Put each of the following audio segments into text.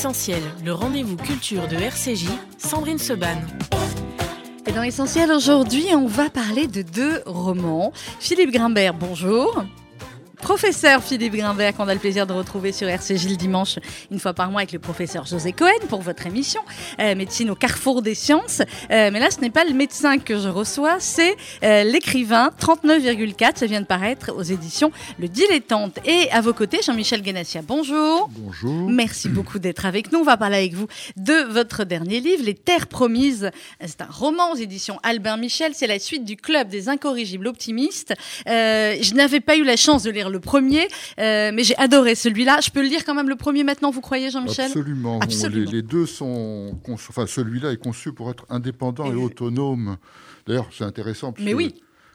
Essentiel, le rendez-vous culture de RCJ, Sandrine Seban. Et dans Essentiel aujourd'hui, on va parler de deux romans. Philippe Grimbert, bonjour. Professeur Philippe Grimbert, qu'on a le plaisir de retrouver sur RCJ le dimanche, une fois par mois avec le professeur José Cohen pour votre émission euh, Médecine au carrefour des sciences. Euh, mais là, ce n'est pas le médecin que je reçois, c'est euh, l'écrivain 39,4. Ça vient de paraître aux éditions Le Dilettante. Et à vos côtés, Jean-Michel Guénassia. Bonjour. Bonjour. Merci beaucoup d'être avec nous. On va parler avec vous de votre dernier livre, Les Terres Promises. C'est un roman aux éditions Albin Michel. C'est la suite du Club des Incorrigibles Optimistes. je n'avais pas eu la chance de lire le premier, euh, mais j'ai adoré celui-là. Je peux le lire quand même le premier maintenant, vous croyez, Jean-Michel? Absolument. Les, deux sont. Enfin, celui-là est conçu pour être indépendant et, autonome. D'ailleurs, c'est intéressant. Mais oui.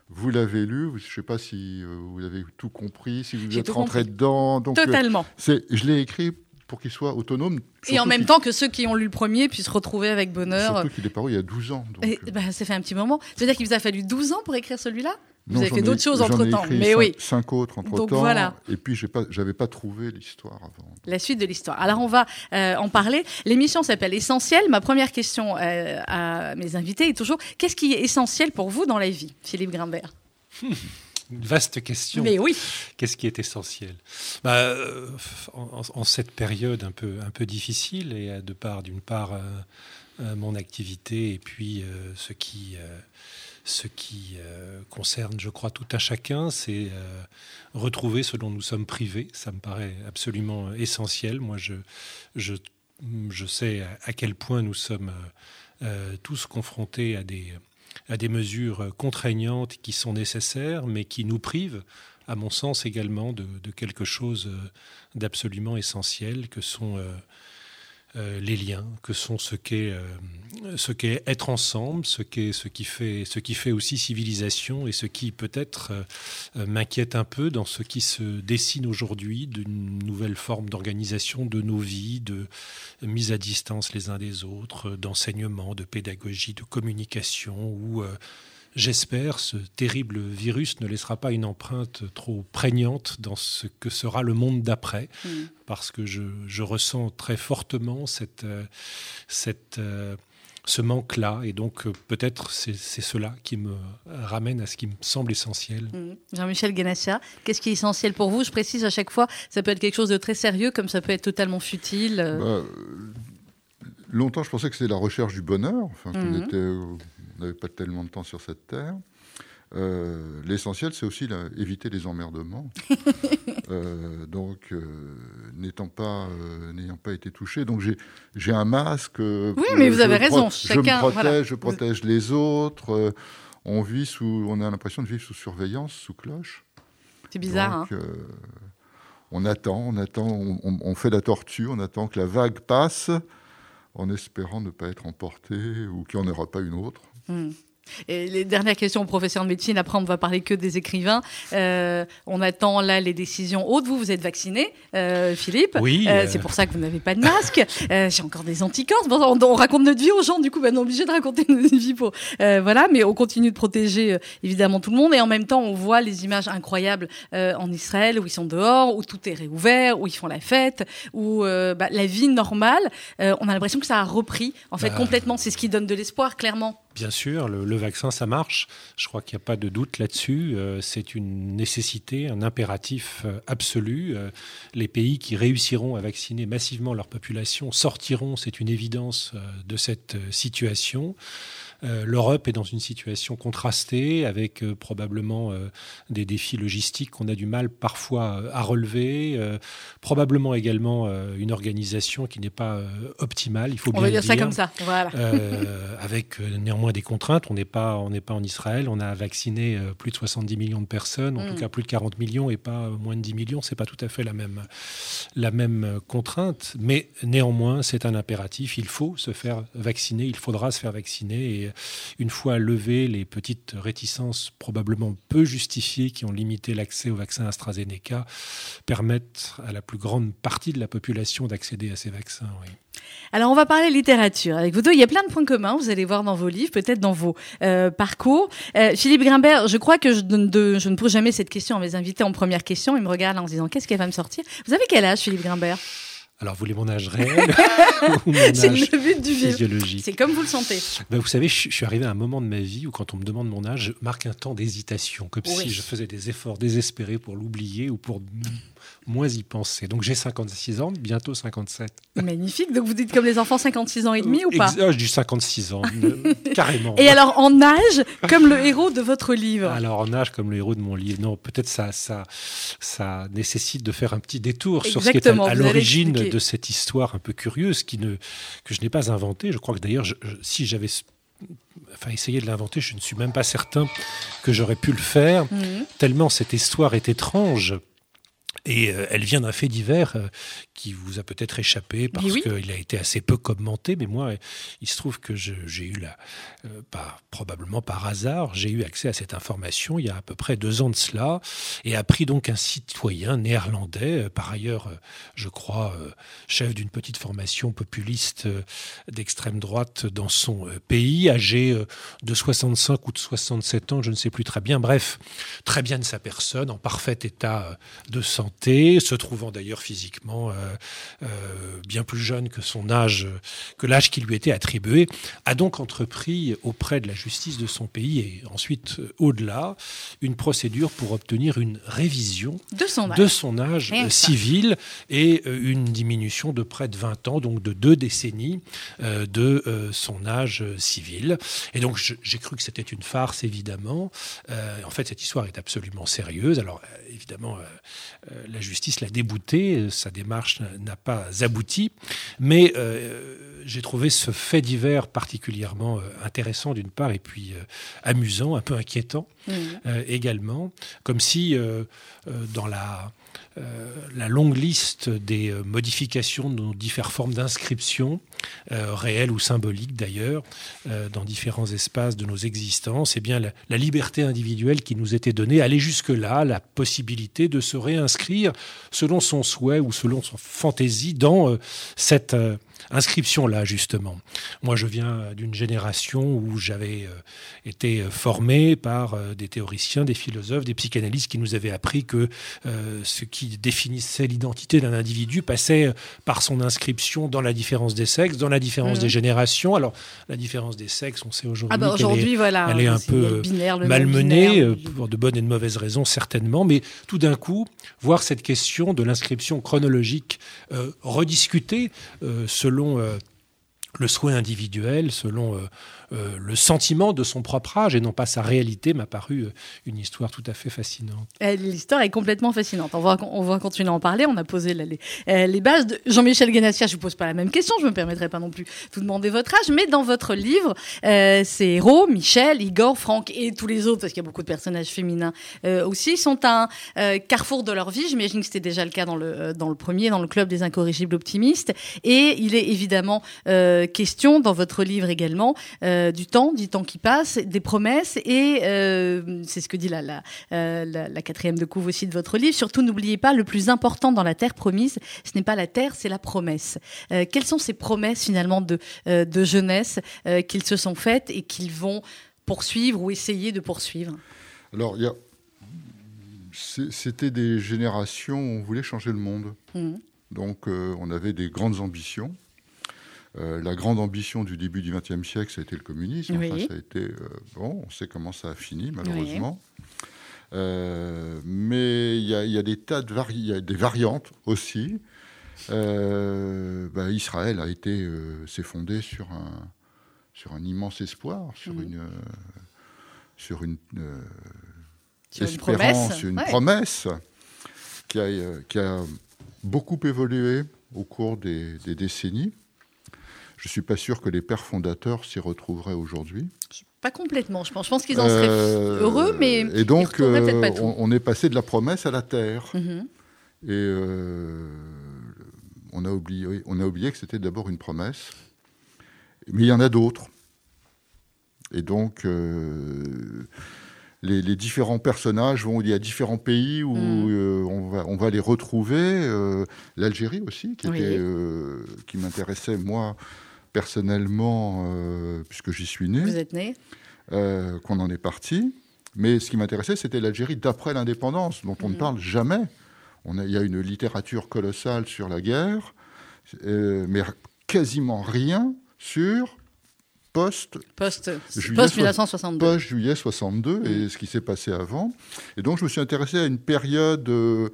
Vous l'avez lu, je ne sais pas si euh, vous avez tout compris, si vous êtes rentré dedans. Donc, euh, Totalement. je l'ai écrit pour qu'il soit autonome. Et en même temps que ceux qui ont lu le premier puissent retrouver avec bonheur. Surtout qu'il est paru il y a 12 ans. Donc... Bah, ça fait un petit moment. C'est-à-dire qu'il vous a fallu 12 ans pour écrire celui-là? Vous avez fait d'autres choses entre temps, mais cinq, oui. Cinq autres entre temps. Voilà. Et puis j'ai pas, j'avais pas trouvé l'histoire avant. La suite de l'histoire. Alors on va euh, en parler. L'émission s'appelle Essentiel. Ma première question euh, à mes invités est toujours qu'est-ce qui est essentiel pour vous dans la vie, Philippe Grimbert? Une vaste question. Mais oui. Qu'est-ce qui est essentiel? Bah, euh, en, cette période un peu, un peu difficile, et de part, d'une part, mon activité et puis ce qui ce qui euh, concerne, je crois, tout à chacun, c'est euh, retrouver ce dont nous sommes privés. Ça me paraît absolument essentiel. Moi, je, je, je sais à quel point nous sommes euh, tous confrontés à des, à des mesures contraignantes qui sont nécessaires, mais qui nous privent, à mon sens également, de, quelque chose d'absolument essentiel, que sont euh, les liens, que sont ce qu'est euh, être ensemble, ce ce qui fait ce qui fait aussi civilisation et ce qui peut-être euh, m'inquiète un peu dans ce qui se dessine aujourd'hui d'une nouvelle forme d'organisation de nos vies, de mise à distance les uns des autres, d'enseignement, de pédagogie, de communication ou J'espère ce terrible virus ne laissera pas une empreinte trop prégnante dans ce que sera le monde d'après, mm. parce que je, ressens très fortement cette, euh, cette, euh, ce manque-là, et donc euh, peut-être c'est cela qui me ramène à ce qui me semble essentiel. Mm. Jean-Michel Ganassia, qu'est-ce qui est essentiel pour vous? Je précise à chaque fois, ça peut être quelque chose de très sérieux, comme ça peut être totalement futile. Bah, longtemps, je pensais que c'était la recherche du bonheur, enfin, qu'on était on n'avait pas tellement de temps sur cette terre. Euh, l'essentiel, c'est aussi éviter les emmerdements. Euh, donc, euh, n'étant pas, n'ayant pas été touché, donc j'ai un masque. Oui, mais vous avez raison. je me protège, je protège les autres. on vit sous, on a l'impression de vivre sous surveillance, sous cloche. C'est bizarre. hein on attend, on attend, on, fait la tortue, on attend que la vague passe, en espérant ne pas être emporté ou qu'il n'y en aura pas une autre. Hmm. Et les dernières questions au professeur de médecine, après on ne va parler que des écrivains. Euh, on attend là les décisions hautes. Vous, vous êtes vacciné, euh, Philippe. Oui. Euh, c'est pour ça que vous n'avez pas de masque. J'ai encore des anticorps. on, raconte notre vie aux gens, du coup, ben, on est obligé de raconter notre vie pour. voilà, mais on continue de protéger évidemment tout le monde. Et en même temps, on voit les images incroyables en Israël où ils sont dehors, où tout est réouvert, où ils font la fête, où bah, la vie normale, on a l'impression que ça a repris en fait bah. complètement. C'est ce qui donne de l'espoir, clairement. Bien sûr, le, vaccin, ça marche. Je crois qu'il n'y a pas de doute là-dessus. Euh, c'est une nécessité, un impératif euh, absolu. Euh, les pays qui réussiront à vacciner massivement leur population sortiront, c'est une évidence, de cette situation. Euh, L'Europe est dans une situation contrastée avec euh, probablement euh, des défis logistiques qu'on a du mal parfois à relever, probablement également une organisation qui n'est pas optimale. Il faut on va dire, ça comme ça, voilà. avec néanmoins des contraintes. On n'est pas, on n'est pas en Israël. On a vacciné plus de 70 millions de personnes, en tout mm. cas plus de 40 millions et pas moins de 10 millions. C'est pas tout à fait la même, la même contrainte, mais néanmoins c'est un impératif. Il faut se faire vacciner. Il faudra se faire vacciner et une fois levées les petites réticences probablement peu justifiées qui ont limité l'accès au vaccin AstraZeneca, permettre à la plus grande partie de la population d'accéder à ces vaccins. Alors, on va parler littérature avec vous deux. Il y a plein de points communs, vous allez voir dans vos livres, peut-être dans vos euh, parcours. Euh, Philippe Grimbert, je crois que je, je, ne pose jamais cette question à mes invités en première question. Ils me regardent en se disant qu'est-ce qu'elle va me sortir? Vous avez quel âge, Philippe Grimbert? Alors, vous voulez mon âge réel ou mon C'est âge le but du physiologique C'est comme vous le sentez. Ben, Vous savez, je je suis arrivé à un moment de ma vie où, quand on me demande mon âge, je marque un temps d'hésitation, comme Oui. si je faisais des efforts désespérés pour l'oublier ou pour moins y penser. Donc, j'ai 56 ans, bientôt 57. Magnifique. Donc vous dites comme les enfants 56 ans et demi ou pas Ex- ah, Je dis 56 ans, euh, carrément. Et alors en âge, comme le héros de votre livre. Alors, en âge comme le héros de mon livre, non, peut-être ça, ça, ça nécessite de faire un petit détour sur ce qui est à, l'origine de cette histoire un peu curieuse qui ne, que je n'ai pas inventée. Je crois que d'ailleurs, je- je- si j'avais enfin, essayé de l'inventer, je ne suis même pas certain que j'aurais pu le faire, Mhm. tellement cette histoire est étrange. Et euh, elle vient d'un fait divers euh, qui vous a peut-être échappé parce oui. qu'il a été assez peu commenté, mais moi, il se trouve que j'ai eu la, euh, pas, probablement par hasard, j'ai eu accès à cette information il y a à peu près deux ans de cela et appris donc un citoyen néerlandais, euh, par ailleurs, euh, je crois, chef d'une petite formation populiste d'extrême droite dans son pays, âgé de 65 ou de 67 ans, je ne sais plus très bien, bref, très bien de sa personne, en parfait état de santé, se trouvant d'ailleurs physiquement bien plus jeune que son âge, euh, que l'âge qui lui était attribué, a donc entrepris auprès de la justice de son pays et ensuite euh, au-delà une procédure pour obtenir une révision De son âge. de son âge euh, civil et euh, une diminution de près de 20 ans, donc de deux décennies euh, de euh, son âge euh, civil. Et donc j'ai cru que c'était une farce, évidemment. Euh, en fait, cette histoire est absolument sérieuse. Alors euh, évidemment, euh, euh, la justice l'a débouté, euh, sa démarche n'a- n'a pas abouti, mais euh, j'ai trouvé ce fait divers particulièrement euh, intéressant d'une part et puis euh, amusant, un peu inquiétant euh, également, comme si dans la, la longue liste des euh, modifications de nos différentes formes d'inscription, euh, réelles ou symboliques d'ailleurs, euh, dans différents espaces de nos existences, eh bien la, liberté individuelle qui nous était donnée allait jusque-là, la possibilité de se réinscrire selon son souhait ou selon son fantaisie dans euh, cette euh, inscription-là, justement. Moi, je viens d'une génération où j'avais euh, été formé par euh, des théoriciens, des philosophes, des psychanalystes qui nous avaient appris que euh, ce qui définissait l'identité d'un individu passait par son inscription dans la différence des sexes, dans la différence Mhm. des générations. Alors, la différence des sexes, on sait aujourd'hui Ah bah qu'elle est voilà. elle est un peu binaire, malmenée, pour de bonnes et de mauvaises raisons certainement, mais tout d'un coup, voir cette question de l'inscription chronologique euh, rediscutée euh, selon euh, le souhait individuel, selon euh, le sentiment de son propre âge et non pas sa réalité, m'a paru euh, une histoire tout à fait fascinante. Euh, L'histoire est complètement fascinante. On va, on va continuer à en parler. On a posé euh, les bases. Jean-Michel Guénassia, je ne vous pose pas la même question. Je ne me permettrai pas non plus de vous demander votre âge. Mais dans votre livre, ces héros, Michel, Igor, Franck et tous les autres, parce qu'il y a beaucoup de personnages féminins aussi, sont un carrefour de leur vie. J'imagine que c'était déjà le cas dans le, dans le premier, dans le Club des Incorrigibles Optimistes. Et il est évidemment question dans votre livre également du temps, du temps qui passe, des promesses. Et euh, c'est ce que dit la, la, euh, la, la quatrième de couve aussi de votre livre. Surtout, n'oubliez pas, le plus important dans la terre promise, ce n'est pas la terre, c'est la promesse. Euh, quelles sont ces promesses finalement de, euh, de jeunesse euh, qu'ils se sont faites et qu'ils vont poursuivre ou essayer de poursuivre? Alors, il y a- c'est- c'était des générations où on voulait changer le monde. Mhm. Donc, euh, on avait des grandes ambitions. Euh, la grande ambition du début du XXe siècle, ça a été le communisme. Enfin, Oui. ça a été euh, bon. On sait comment ça a fini, malheureusement. Euh, mais il y, a- il y a des tas de vari- y a des variantes aussi. Bah, Israël a été s'est fondé sur un sur un immense espoir, sur Mhm. une sur une Sur une espérance, promesse une Ouais. promesse qui a, qui a beaucoup évolué au cours des, des décennies. Je ne suis pas sûr que les pères fondateurs s'y retrouveraient aujourd'hui. Pas complètement, je pense. Je pense qu'ils en seraient Euh, heureux, mais et donc, pas euh, tout. on, on est passé de la promesse à la terre. Mhm. Et euh, on, a oublié, on a oublié que c'était d'abord une promesse. Mais il y en a d'autres. Et donc, les, les différents personnages vont il y a différents pays où Mm. euh, on, va, on va les retrouver. Euh, L'Algérie aussi, qui, Oui. était, euh, qui m'intéressait, moi, personnellement, euh, puisque j'y suis né Vous êtes né qu'on en est parti. Mais ce qui m'intéressait, c'était l'Algérie d'après l'indépendance, dont on ne Mhm. parle jamais. On a- Il y a une littérature colossale sur la guerre, mais quasiment rien sur post, post, juillet, post 1962. Post juillet 62 et ce qui s'est passé avant. Et donc je me suis intéressé à une période euh,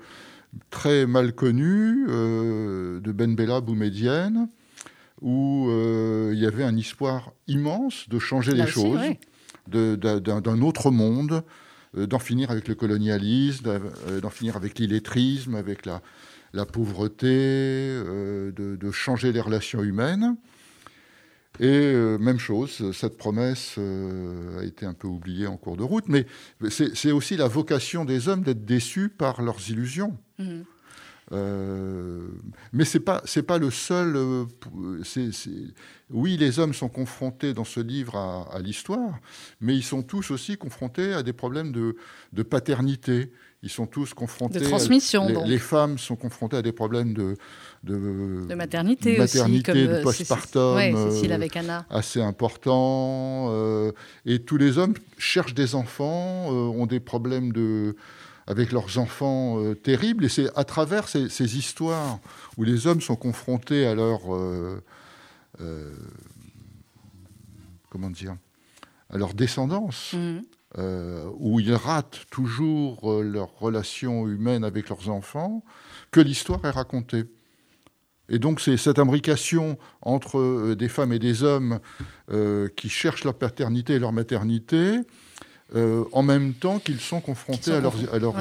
très mal connue euh, de Ben Bella Boumedienne, où euh, il y avait un espoir immense de changer les choses, d'un autre monde, d'en finir avec le colonialisme, d'en finir avec l'illettrisme, avec la, la pauvreté, de, de, changer les relations humaines. Et euh, même chose, cette promesse euh, a été un peu oubliée en cours de route, mais c'est aussi la vocation des hommes d'être déçus par leurs illusions. Mhm. Euh, mais c'est pas c'est pas le seul. Oui, les hommes sont confrontés dans ce livre à, l'histoire, mais ils sont tous aussi confrontés à des problèmes de, de paternité. Ils sont tous confrontés. De transmission. les, les, femmes sont confrontées à des problèmes de, de, maternité, maternité aussi, de euh, postpartum euh, assez important. Euh, et tous les hommes cherchent des enfants, ont des problèmes de, avec leurs enfants terribles. Et c'est à travers ces, histoires où les hommes sont confrontés à leur... comment dire à leur descendance. Mhm. où ils ratent toujours leur relation humaine avec leurs enfants, que l'histoire est racontée. Et donc c'est cette imbrication entre euh, des femmes et des hommes euh, qui cherchent leur paternité et leur maternité, euh, en même temps qu'ils sont confrontés à, leur, à, leur,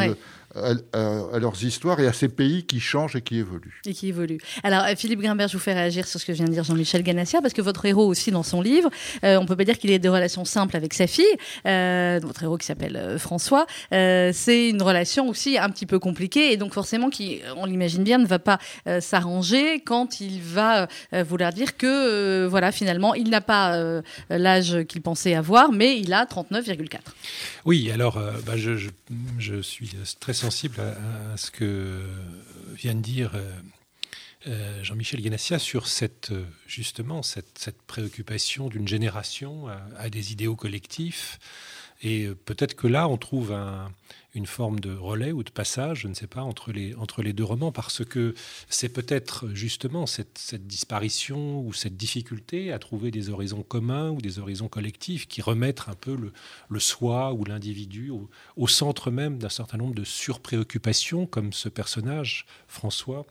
à, leurs histoires et à ces pays qui changent et qui évoluent. Et qui évoluent. Alors, euh, Philippe Grimbert, je vous fais réagir sur ce que vient de dire Jean-Michel Ganassia, parce que votre héros aussi, dans son livre, euh, on peut pas dire qu'il ait des relations simples avec sa fille, euh, votre héros qui s'appelle François, c'est une relation aussi un petit peu compliquée, et donc forcément, qui, on l'imagine bien, ne va pas s'arranger quand il va vouloir dire que, voilà, finalement, il n'a pas l'âge qu'il pensait avoir, mais il a 39,4. Oui, alors, bah, je, je, je, suis très sensible à, ce que vient de dire euh, euh, Jean-Michel Ganassia sur euh, cette, préoccupation d'une génération à, des idéaux collectifs. Et peut-être que là, on trouve un, une forme de relais ou de passage, je ne sais pas, entre les, entre les deux romans, parce que c'est peut-être justement cette, disparition ou cette difficulté à trouver des horizons communs ou des horizons collectifs qui remettent un peu le, le soi ou l'individu au, centre même d'un certain nombre de surpréoccupations, comme ce personnage, François,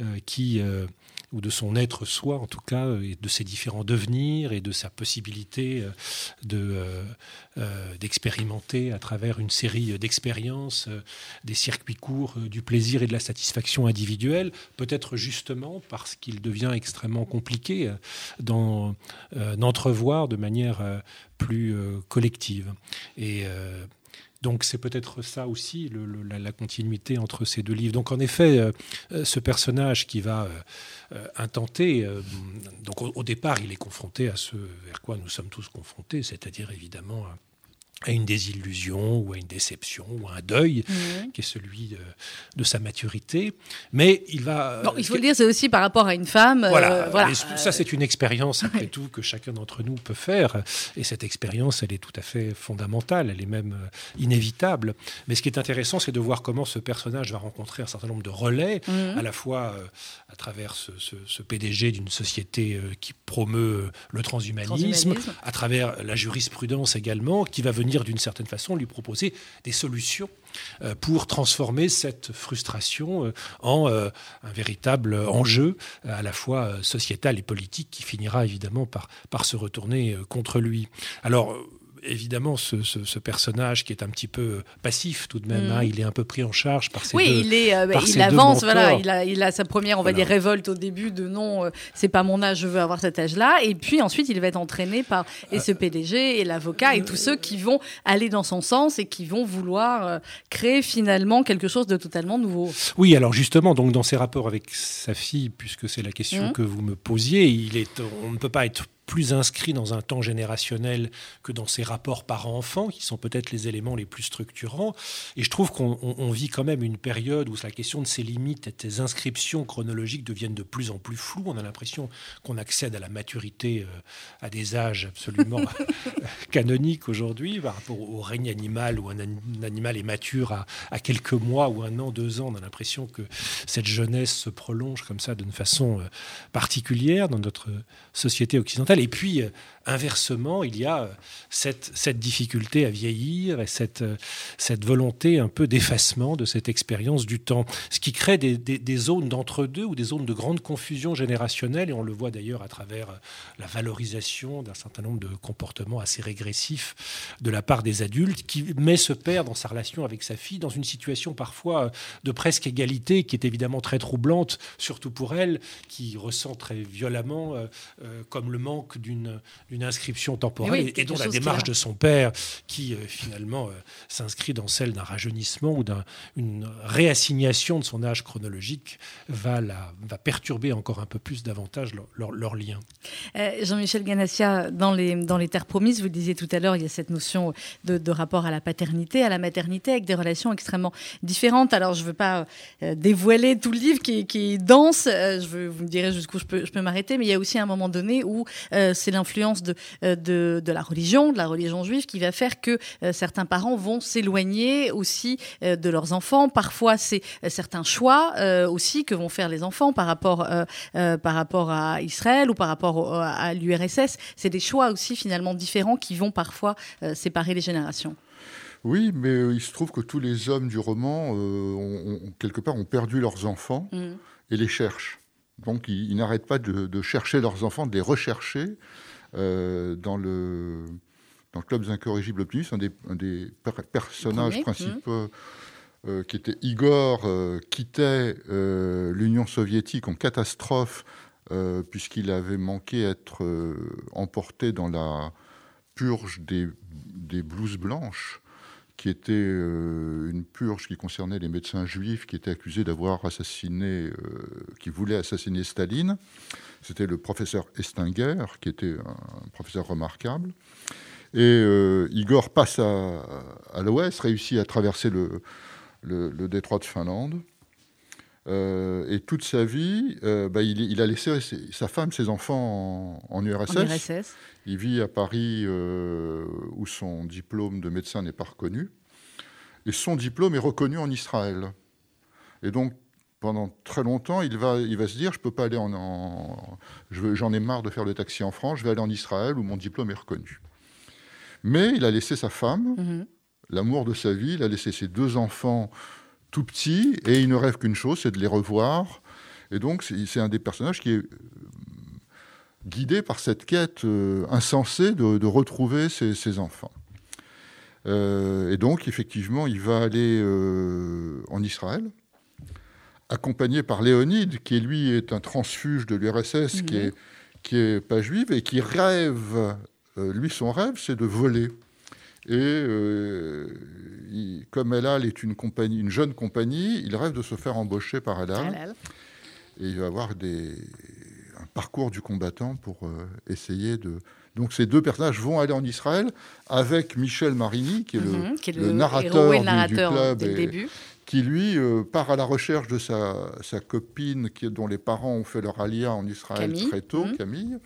euh, qui... Euh, ou de son être soi en tout cas, et de ses différents devenirs et de sa possibilité euh, de, euh, euh, d'expérimenter à travers une série d'expériences des circuits courts du plaisir et de la satisfaction individuelle, peut-être justement parce qu'il devient extrêmement compliqué d'entrevoir de manière plus collective. Et donc c'est peut-être ça aussi, la, continuité entre ces deux livres. Donc en effet, euh, euh, ce personnage qui va euh, intenter, donc au, départ il est confronté à ce vers quoi nous sommes tous confrontés, c'est-à-dire évidemment à une désillusion ou à une déception ou à un deuil mhm. qui est celui de, sa maturité. Mais il va... il faut le dire, c'est aussi par rapport à une femme. Euh, voilà, ça c'est une expérience après tout que chacun d'entre nous peut faire. Et cette expérience, elle est tout à fait fondamentale, elle est même euh, inévitable. Mais ce qui est intéressant, c'est de voir comment ce personnage va rencontrer un certain nombre de relais, mhm. à la fois euh, à travers ce, PDG d'une société qui promeut le transhumanisme, à travers la jurisprudence également, qui va venir d'une certaine façon lui proposer des solutions euh, pour transformer cette frustration euh, en euh, un véritable enjeu à la fois sociétal et politique qui finira évidemment par, se retourner contre lui. Évidemment ce, personnage qui est un petit peu passif tout de même. Hein, mm. il est un peu pris en charge par ses oui, deux, il est, euh, il avance. Voilà, il a, il a sa première, on va dire, révolte au début de non, euh, c'est pas mon âge, je veux avoir cet âge-là. Et puis ensuite, il va être entraîné par et ce PDG et l'avocat et tous ceux qui vont aller dans son sens et qui vont vouloir euh, créer finalement quelque chose de totalement nouveau. Oui, alors justement, donc dans ses rapports avec sa fille, puisque c'est la question mm. que vous me posiez, il est, on ne peut pas être plus inscrit dans un temps générationnel que dans ces rapports parents-enfants, qui sont peut-être les éléments les plus structurants. Et je trouve qu'on vit quand même une période où la question de ces limites et de ces inscriptions chronologiques deviennent de plus en plus floues. On a l'impression qu'on accède à la maturité euh, à des âges absolument canoniques aujourd'hui par rapport au règne animal où un, animal est mature à, à, quelques mois ou un an, deux ans. On a l'impression que cette jeunesse se prolonge comme ça d'une façon euh, particulière dans notre société occidentale. Et puis, euh, inversement, il y a euh, cette, difficulté à vieillir et cette, euh, cette volonté un peu d'effacement de cette expérience du temps, ce qui crée des, des, zones d'entre-deux ou des zones de grande confusion générationnelle, et on le voit d'ailleurs à travers euh, la valorisation d'un certain nombre de comportements assez régressifs de la part des adultes, qui met ce père dans sa relation avec sa fille dans une situation parfois de presque égalité, qui est évidemment très troublante, surtout pour elle, qui ressent très violemment comme le manque d'une une inscription temporelle et dont la démarche de son père, qui euh, finalement euh, s'inscrit dans celle d'un rajeunissement ou d'une réassignation de son âge chronologique, va, la, va perturber encore un peu plus davantage leur, leur, lien. Euh, Jean-Michel Ganassia, dans les, dans les Terres Promises, vous disiez tout à l'heure, il y a cette notion de, de, rapport à la paternité, à la maternité, avec des relations extrêmement différentes. Alors, je ne veux pas dévoiler tout le livre qui, qui est dense, je veux, vous me direz jusqu'où je peux, je peux m'arrêter, mais il y a aussi un moment donné où c'est l'influence euh, de, de, la religion, de la religion juive, qui va faire que euh, certains parents vont s'éloigner aussi euh, de leurs enfants. Parfois, c'est certains choix aussi que vont faire les enfants par rapport, par rapport à Israël ou par rapport à l'URSS. C'est des choix aussi finalement différents qui vont parfois séparer les générations. Oui, mais il se trouve que tous les hommes du roman, ont, quelque part, ont perdu leurs enfants mmh. et les cherchent. Donc, ils, n'arrêtent pas de, de, chercher leurs enfants, de les rechercher. Euh, dans, le, dans le Club Incorrigibles Optimus, un des, un des personnages principaux. Euh, qui était Igor, euh, quittait l'Union soviétique en catastrophe puisqu'il avait manqué être emporté dans la purge des, des blouses blanches, qui était une purge qui concernait les médecins juifs qui étaient accusés d'avoir assassiné, qui voulaient assassiner Staline. C'était le professeur Estinger, qui était un professeur remarquable. Et euh, Igor passe à, l'ouest, réussit à traverser le, le, détroit de Finlande. Euh, et toute sa vie, euh, bah, il, a laissé sa femme, ses enfants en, URSS. Il vit à Paris où son diplôme de médecin n'est pas reconnu. Et son diplôme est reconnu en Israël. Et donc, pendant très longtemps, il va, il va se dire, je peux pas aller en, j'en ai marre de faire le taxi en France, je vais aller en Israël où mon diplôme est reconnu. Mais il a laissé sa femme, mhm. l'amour de sa vie, il a laissé ses deux enfants tout petits, et il ne rêve qu'une chose, c'est de les revoir. Et donc, c'est un des personnages qui est euh, guidé par cette quête euh, insensée de, retrouver ses, enfants. Euh, et donc, effectivement, il va aller en Israël, accompagné par Léonide, qui lui est un transfuge de l'URSS, qui, mhm. est, qui est pas juive et qui rêve, euh, lui son rêve, c'est de voler. Et euh, comme Elal est une, compagnie, une jeune compagnie, il rêve de se faire embaucher par Elal. Et il va avoir des, un parcours du combattant pour euh, essayer de... Donc ces deux personnages vont aller en Israël avec Michel Marini, qui est, le, mhm, narrateur, du, club. Et, début qui lui euh, part à la recherche de sa, sa, copine qui, dont les parents ont fait leur alia en Israël très tôt, mmh. Camille.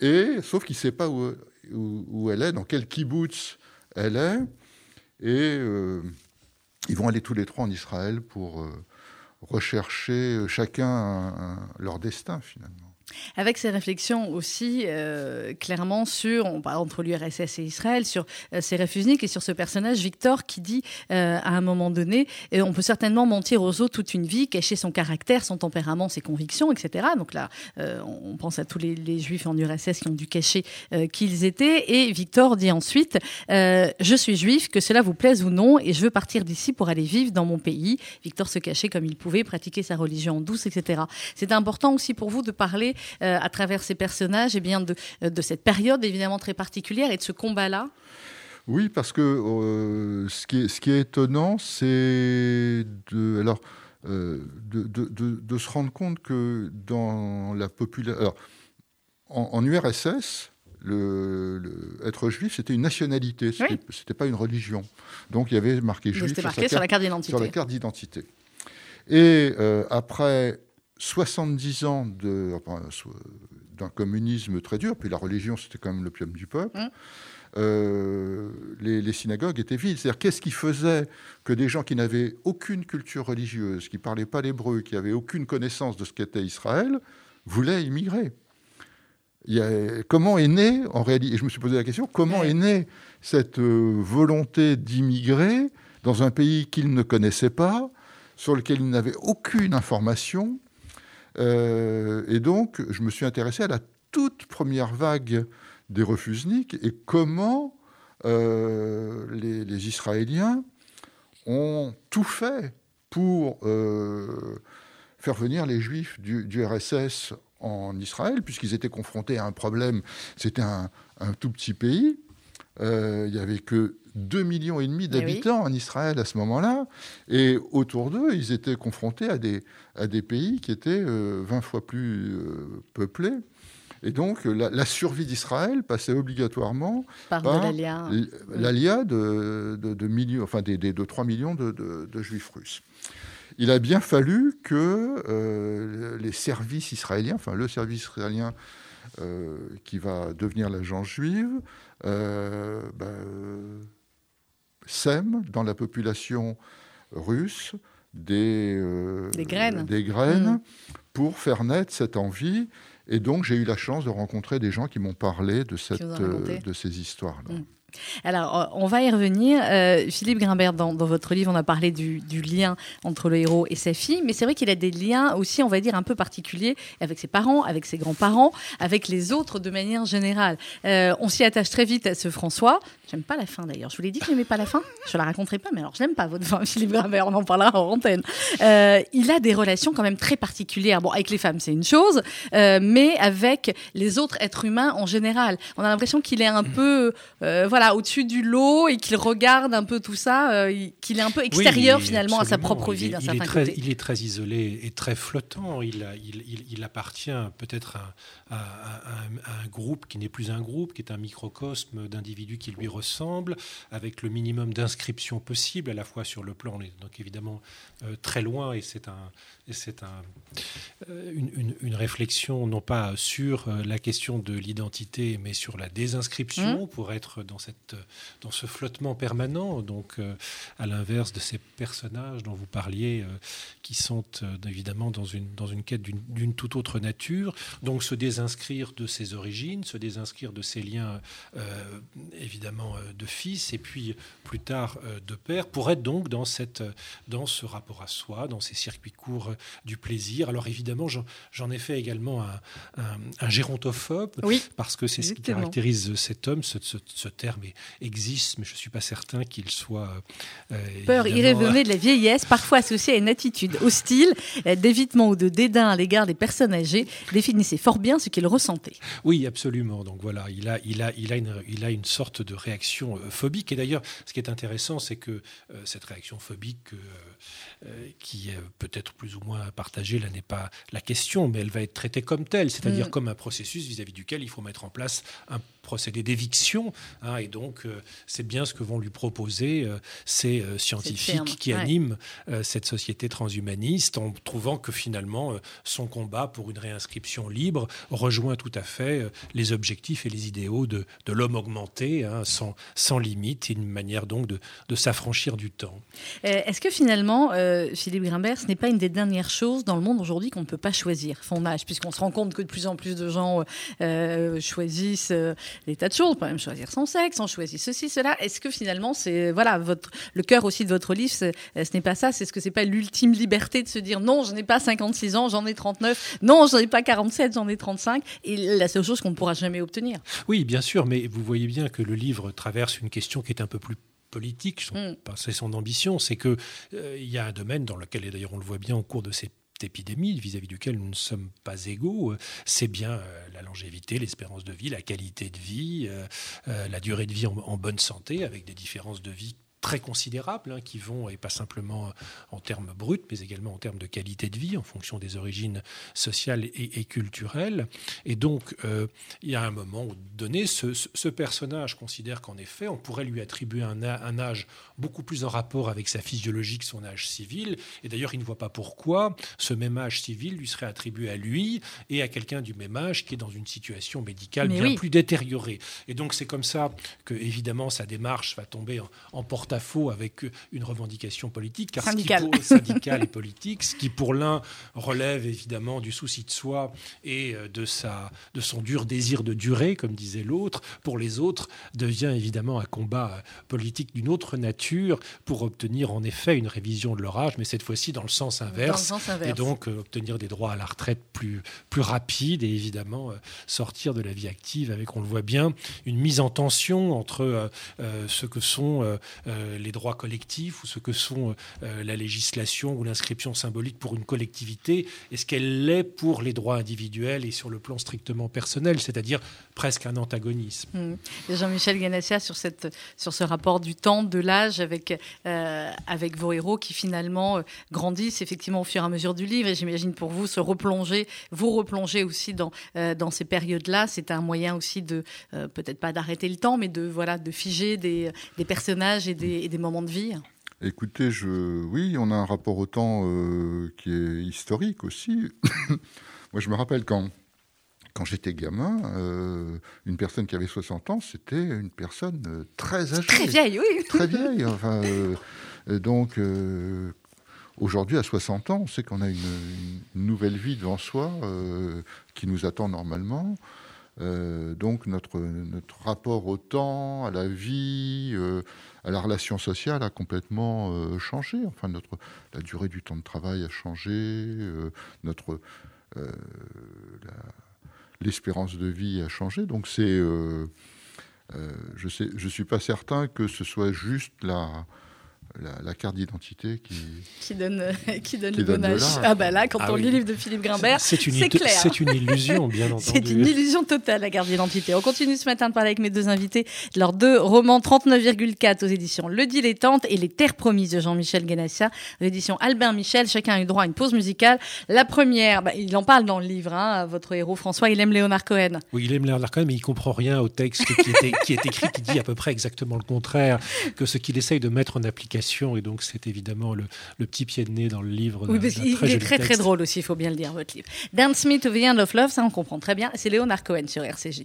Et sauf qu'il ne sait pas où, où, elle est, dans quel kibbutz elle est. Et euh, ils vont aller tous les trois en Israël pour euh, rechercher chacun leur destin finalement. Avec ces réflexions aussi, euh, clairement, sur, on parle entre l'URSS et Israël, sur euh, ces réfugiés et sur ce personnage, Victor, qui dit euh, à un moment donné, on peut certainement mentir aux autres toute une vie, cacher son caractère, son tempérament, ses convictions, etc. Donc là, on pense à tous les, juifs en URSS qui ont dû cacher qui ils étaient. Et Victor dit ensuite, je suis juif, que cela vous plaise ou non, et je veux partir d'ici pour aller vivre dans mon pays. Victor se cachait comme il pouvait, pratiquer sa religion douce, etc. C'est important aussi pour vous de parler euh, à travers ces personnages et eh bien de, euh, de, cette période évidemment très particulière et de ce combat-là Oui, parce que euh, ce, qui est, ce qui est étonnant, c'est de, alors, de, de, de, se rendre compte que dans la population... en, URSS, le, être juif, c'était une nationalité, c'était n'était pas une religion. Donc il y avait marqué juif sur, marqué sur, la carte d'identité. Sur la carte d'identité. Et euh, après 70 ans d'un communisme très dur, puis la religion, c'était quand même l'opium du peuple. Hum. Euh, les, synagogues étaient vides. C'est-à-dire, qu'est-ce qui faisait que des gens qui n'avaient aucune culture religieuse, qui ne parlaient pas l'hébreu, qui n'avaient aucune connaissance de ce qu'était Israël, voulaient immigrer? Comment est né, en réalité, et je me suis posé la question, comment est née cette euh, volonté d'immigrer dans un pays qu'ils ne connaissaient pas, sur lequel ils n'avaient aucune information. Euh, et donc, je me suis intéressé à la toute première vague des refusniks et comment euh, les, Israéliens ont tout fait pour faire venir les Juifs du, RSS en Israël, puisqu'ils étaient confrontés à un problème. C'était un, tout petit pays. Euh, il n'y avait que 2,5 millions et demi eh d'habitants en Israël à ce moment-là. Et autour d'eux, ils étaient confrontés à des, à des pays qui étaient 20 euh, fois plus euh, peuplés. Et donc, la, survie d'Israël passait obligatoirement par, l'alia de, de, millions, enfin, des, de 3 millions de, de juifs russes il a bien fallu que euh, les services israéliens, enfin le service israélien euh, qui va devenir l'agence juive, euh, bah, sème dans la population russe des, graines, des graines mmh. pour faire naître cette envie. Et donc j'ai eu la chance de rencontrer des gens qui m'ont parlé de, cette, de ces histoires-là. Mmh. Alors, euh, on va y revenir. Euh, Philippe Grimbert, dans, votre livre, on a parlé du, lien entre le héros et sa fille, mais c'est vrai qu'il a des liens aussi, on va dire, un peu particuliers avec ses parents, avec ses grands-parents, avec les autres de manière générale. Euh, on s'y attache très vite à ce François. J'aime pas la fin d'ailleurs. Je vous l'ai dit que n'aimais pas la fin. Je la raconterai pas, mais alors je n'aime pas votre fin, Philippe Grimbert. On en parlera en antenne. il a des relations quand même très particulières. Bon, avec les femmes, c'est une chose, mais avec les autres êtres humains en général. On a l'impression qu'il est un peu, voilà, au-dessus du lot et qu'il regarde un peu tout ça, euh, qu'il est un peu extérieur finalement à sa propre vie d'un certain très, côté. Il est très isolé et très flottant. Il, il, appartient peut-être à, un groupe qui n'est plus un groupe, qui est un microcosme d'individus qui lui ressemblent, avec le minimum d'inscription possible, à la fois sur le plan, donc évidemment euh, très loin, et c'est un, c'est un, euh, une, réflexion non pas sur la question de l'identité, mais sur la désinscription, mmh. pour être dans cette dans ce flottement permanent, donc euh, à l'inverse de ces personnages dont vous parliez, euh, qui sont euh, évidemment dans une, dans une quête d'une toute autre nature. Donc se désinscrire de ses origines, se désinscrire de ses liens évidemment de fils, et puis plus tard de père, pour être donc dans, cette, dans ce rapport à soi, dans ces circuits courts du plaisir. Alors évidemment, j'en ai fait également un, un, gérontophobe, parce que c'est ce qui caractérise cet homme, ce, ce, ce terme existe, mais je ne suis pas certain qu'il soit. Euh, Peur irrévocable de la vieillesse, parfois associée à une attitude hostile, euh, d'évitement ou de dédain à l'égard des personnes âgées, définissait fort bien ce qu'il ressentait. Oui, absolument. Donc voilà, il a, il a, il a, une, il a une sorte de réaction euh, phobique. Et d'ailleurs, ce qui est intéressant, c'est que cette réaction phobique. qui est peut-être plus ou moins partagée, là n'est pas la question, mais elle va être traitée comme telle, c'est-à-dire mm. comme un processus vis-à-vis duquel il faut mettre en place un procédé d'éviction. Hein, et donc, euh, c'est bien ce que vont lui proposer euh, ces euh, scientifiques qui animent cette société transhumaniste en trouvant que finalement, son combat pour une réinscription libre rejoint tout à fait les objectifs et les idéaux de, de l'homme augmenté, hein, sans, sans limite, une manière donc de, de s'affranchir du temps. Est-ce que finalement, Philippe Grimbert, ce n'est pas une des dernières choses dans le monde aujourd'hui qu'on ne peut pas choisir? Son âge, puisqu'on se rend compte que de plus en plus de gens choisissent tas de choses. On peut même choisir son sexe, on choisit ceci, cela. Est-ce que finalement, c'est voilà votre le cœur aussi de votre livre, ce n'est pas ça. C'est ce que c'est pas l'ultime liberté de se dire non, je n'ai pas 56 ans, j'en ai 39. Non, j'en ai pas 47, j'en ai 35. Et la seule chose qu'on ne pourra jamais obtenir. Oui, bien sûr, mais vous voyez bien que le livre traverse une question qui est un peu plus politique, mm. c'est son ambition, c'est que euh, il y a un domaine dans lequel, et d'ailleurs on le voit bien au cours de ces épidémie vis-à-vis duquel nous ne sommes pas égaux, euh, c'est bien euh, la longévité, l'espérance de vie, la qualité de vie, euh, la durée de vie en, bonne santé, avec des différences de vie très considérables hein, qui vont, et pas simplement en termes bruts, mais également en termes de qualité de vie, en fonction des origines sociales et, culturelles. Et donc, euh, il y a un moment donné, ce, personnage considère qu'en effet, on pourrait lui attribuer un, un, âge beaucoup plus en rapport avec sa physiologie que son âge civil. Et d'ailleurs, il ne voit pas pourquoi ce même âge civil lui serait attribué à lui et à quelqu'un du même âge qui est dans une situation médicale bien plus détériorée. Et donc, c'est comme ça que, évidemment, sa démarche va tomber en, en porte à faux avec une revendication politique, car syndicale, et politique, ce qui pour l'un relève évidemment du souci de soi et euh, de, sa, de son dur désir de durer, comme disait l'autre, pour les autres devient évidemment un combat euh, politique d'une autre nature pour obtenir en effet une révision de leur âge, mais cette fois-ci dans le sens inverse, et donc euh, obtenir des droits à la retraite plus, plus rapides et évidemment sortir de la vie active avec, on le voit bien, une mise en tension entre ce que sont les droits collectifs ou ce que sont euh, la législation ou l'inscription symbolique pour une collectivité et ce qu'elle l'est pour les droits individuels et sur le plan strictement personnel, c'est-à-dire presque un antagonisme? Mmh. Jean-Michel Ganassia sur, ce rapport du temps, de l'âge avec, euh, vos héros qui finalement grandissent effectivement au fur et à mesure du livre et j'imagine pour vous se replonger, vous replonger aussi dans, ces périodes-là, c'est un moyen aussi de, peut-être pas d'arrêter le temps, mais de figer des, des personnages et des et des moments de vie Écoutez, je... oui, on a un rapport au temps euh, qui est historique aussi. Moi, je me rappelle quand, quand j'étais gamin, euh, une personne qui avait 60 ans, c'était une personne euh, très âgée. Très vieille, oui. Très vieille. Enfin, donc, aujourd'hui, à 60 ans, on sait qu'on a une, nouvelle vie devant soi qui nous attend normalement. Donc notre, notre rapport au temps, à la vie, la relation sociale a complètement euh, changé. Enfin, notre, la durée du temps de travail a changé, euh, notre euh, l'espérance de vie a changé. Donc c'est, je ne je suis pas certain que ce soit juste la la, carte d'identité qui... Qui donne, qui donne le bon âge. Ah bah là, quand ah on lit le livre de Philippe Grimbert, c'est clair. C'est une illusion, bien entendu. C'est une illusion totale, la carte d'identité. On continue ce matin de parler avec mes deux invités de leurs deux romans 39,4 aux éditions Le Dilettante et Les Terres Promises de Jean-Michel Guénassia aux éditions Albin Michel. Chacun a eu droit à une pause musicale. La première, bah, il en parle dans le livre, hein, votre héros François, il aime Léonard Cohen. Oui, il aime Léonard Cohen, mais il comprend rien au texte qui, était, qui est écrit, qui dit à peu près exactement le contraire que ce qu'il essaye de mettre en application et donc c'est évidemment le, petit pied de nez dans le livre. Oui, parce il est très très drôle aussi, il faut bien le dire, votre livre. Dance Me to the End of Love, ça on comprend très bien. C'est Léonard Cohen sur RCJ.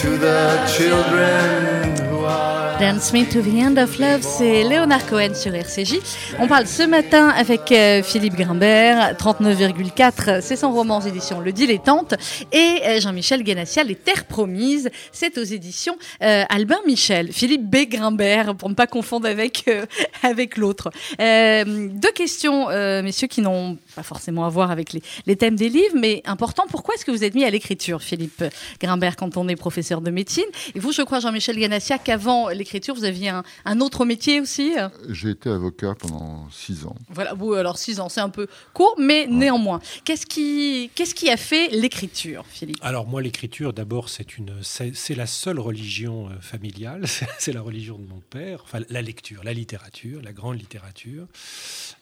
to the children. Dance Me to the End of Love, c'est Léonard Cohen sur RCJ. On parle ce matin avec euh, Philippe Grimbert, 39,4, c'est son roman aux éditions Le Dilettante, et euh, Jean-Michel Guénassia, Les Terres Promises, c'est aux éditions euh, Albin Michel. Philippe B. Grimbert, pour ne pas confondre avec, avec l'autre. Deux questions, messieurs, qui n'ont pas forcément à voir avec les, thèmes des livres, mais important, pourquoi est-ce que vous êtes mis à l'écriture, Philippe Grimbert, quand on est professeur de médecine? Et vous, je crois, Jean-Michel Guénassia, qu'avant l'écriture, vous aviez un, un autre métier aussi J'ai été avocat pendant six ans. Voilà, vous, alors six ans, c'est un peu court, mais néanmoins. Qu'est-ce qui, qu'est-ce qui a fait l'écriture, Philippe? Alors moi, l'écriture, d'abord, c'est une, c'est c'est la seule religion euh, familiale. C'est la religion de mon père. Enfin, la lecture, la littérature, la grande littérature.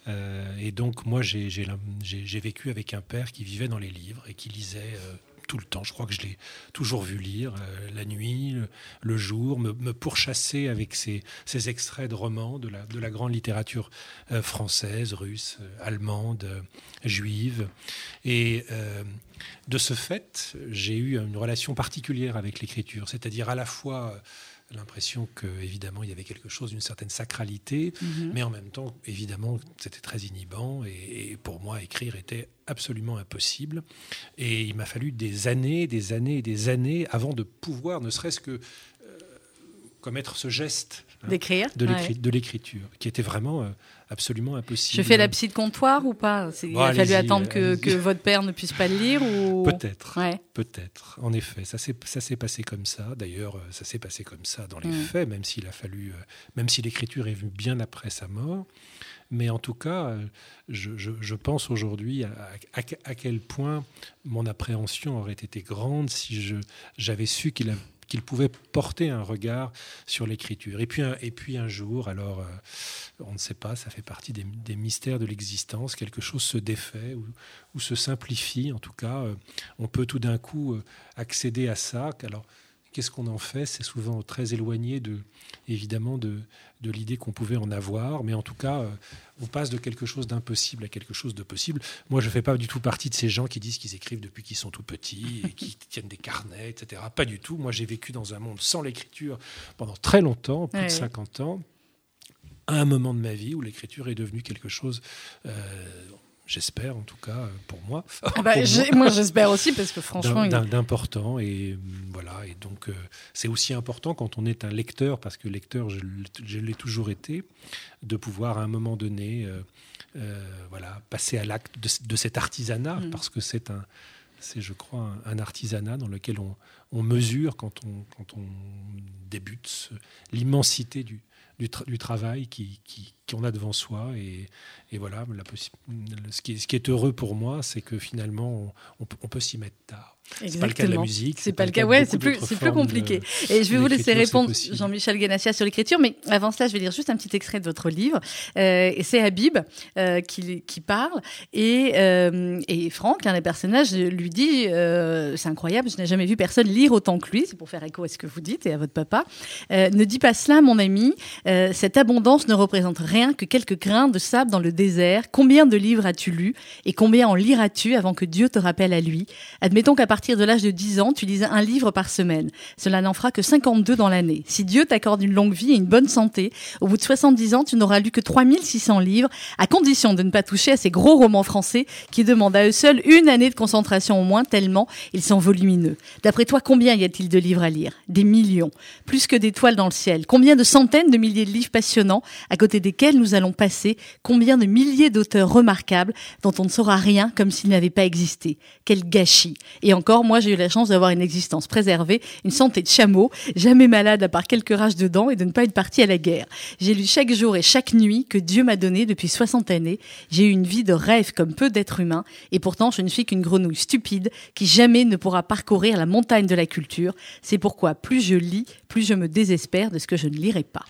Euh, et donc moi, j'ai j'ai la- j'ai- j'ai vécu avec un père qui vivait dans les livres et qui lisait. euh, tout le temps, je crois que je l'ai toujours vu lire euh, la nuit, le, jour, me, pourchasser avec ces, extraits de romans de la, de la grande littérature euh, française, russe, euh, allemande, juive. Et de ce fait, j'ai eu une relation particulière avec l'écriture, c'est-à-dire à la fois l'impression que évidemment il y avait quelque chose d'une certaine sacralité, mais en même temps évidemment c'était très inhibant et, et pour moi écrire était absolument impossible. Et il m'a fallu des années, des années et des années avant de pouvoir, ne serait-ce que commettre ce geste hein, D'écrire de Ouais. l'écriture, qui était vraiment euh, absolument impossible. Je fais la psy de comptoir ou pas? Il Bon, a fallu attendre que, votre père ne puisse pas le lire ou Peut-être. Ouais. Peut-être, en effet, ça s'est passé comme ça. D'ailleurs, euh, ça s'est passé comme ça dans les Mm. faits, même s'il a fallu, euh, même si l'écriture est venue bien après sa mort. Mais en tout cas, je, je- je pense aujourd'hui à, à- à quel point mon appréhension aurait été grande si j'avais su qu'il a- qu'il pouvait porter un regard sur l'écriture. Et puis, un, et puis un jour, alors, euh, on ne sait pas, ça fait partie des, mystères de l'existence, quelque chose se défait ou, ou se simplifie. En tout cas, euh, on peut tout d'un coup euh, accéder à ça. Alors, qu'est-ce qu'on en fait? C'est souvent très éloigné de, évidemment, de, de l'idée qu'on pouvait en avoir. Mais en tout cas, euh, on passe de quelque chose d'impossible à quelque chose de possible. Moi, je ne fais pas du tout partie de ces gens qui disent qu'ils écrivent depuis qu'ils sont tout petits et qui tiennent des carnets, etc. Pas du tout. Moi, j'ai vécu dans un monde sans l'écriture pendant très longtemps, plus Ouais. de 50 ans, à un moment de ma vie où l'écriture est devenue quelque chose, euh, j'espère en tout cas, euh, pour moi. Ah bah, pour moi moi, j'espère aussi parce que franchement, d'important et hum, voilà et donc euh, c'est aussi important quand on est un lecteur parce que lecteur je, l'ai toujours été de pouvoir à un moment donné euh, euh, voilà passer à l'acte de, de cet artisanat Mm. parce que c'est un c'est je crois un, un artisanat dans lequel on, on mesure quand on quand on débute l'immensité du du, tra- du travail qui, qui- qu'on a devant soi et, et voilà la ce, qui est, ce qui est heureux pour moi c'est que finalement on, on peut, on peut s'y mettre tard c'est pas le cas de la musique C'est pas le cas. Ouais, c'est plus, c'est plus compliqué. Et je vais vous laisser répondre. Jean-Michel Guénassia, sur l'écriture. Mais avant cela, je vais lire juste un petit extrait de votre livre. Euh, et c'est Habib euh, qui, qui parle. Et, euh, et Franck, un des personnages, lui dit C'est incroyable, je n'ai jamais vu personne lire autant que lui. C'est pour faire écho à ce que vous dites et à votre papa. Ne dis pas cela, mon ami. Cette abondance ne représente rien que quelques grains de sable dans le désert. Combien de livres as-tu lu Et combien en liras-tu avant que Dieu te rappelle à lui? Admettons qu'à partir de l'âge de 10 ans, tu lises un livre par semaine. Cela n'en fera que 52 dans l'année. Si Dieu t'accorde une longue vie et une bonne santé, au bout de 70 ans, tu n'auras lu que 3600 livres, à condition de ne pas toucher à ces gros romans français qui demandent à eux seuls une année de concentration au moins, tellement ils sont volumineux. D'après toi, combien y a-t-il de livres à lire? Des millions. Plus que d'étoiles dans le ciel. Combien de centaines de milliers de livres passionnants, à côté desquels nous allons passer, combien de milliers d'auteurs remarquables dont on ne saura rien comme s'ils n'avaient pas existé. Quel gâchis. Et encore, moi j'ai eu la chance d'avoir une existence préservée, une santé de chameau, jamais malade à part quelques rages de dents et de ne pas être parti à la guerre. J'ai lu chaque jour et chaque nuit que Dieu m'a donné depuis 60 années. J'ai eu une vie de rêve comme peu d'êtres humains et pourtant je ne suis qu'une grenouille stupide qui jamais ne pourra parcourir la montagne de la culture. C'est pourquoi plus je lis, plus je me désespère de ce que je ne lirai pas.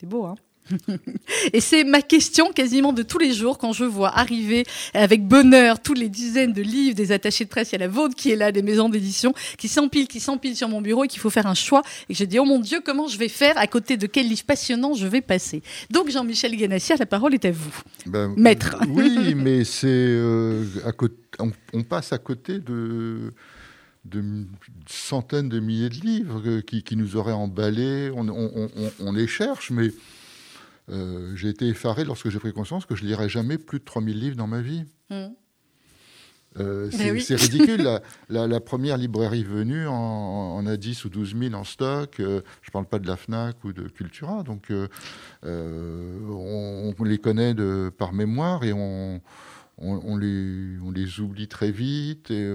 C'est beau, hein? et c'est ma question quasiment de tous les jours quand je vois arriver avec bonheur toutes les dizaines de livres des attachés de presse. Il y a la vôtre qui est là, des maisons d'édition qui s'empilent, qui s'empilent sur mon bureau et qu'il faut faire un choix. Et je dis, oh mon Dieu, comment je vais faire À côté de quel livre passionnant je vais passer? Donc Jean-Michel Ganassia, la parole est à vous. Ben, Maître. Oui, mais c'est euh, à côté, on, on passe à côté de de centaines de milliers de livres euh, qui, qui nous auraient emballés. On, on- on- on les cherche, mais euh, j'ai été effaré lorsque j'ai pris conscience que je lirais jamais plus de 3000 livres dans ma vie. Mm. Euh, Eh c'est oui. ridicule. la, la- la première librairie venue en, en a 10 ou 12 000 en stock. Euh, je ne parle pas de la FNAC ou de Cultura. Donc, on, on les connaît de, par mémoire et on, on, on les, on les oublie très vite. Et,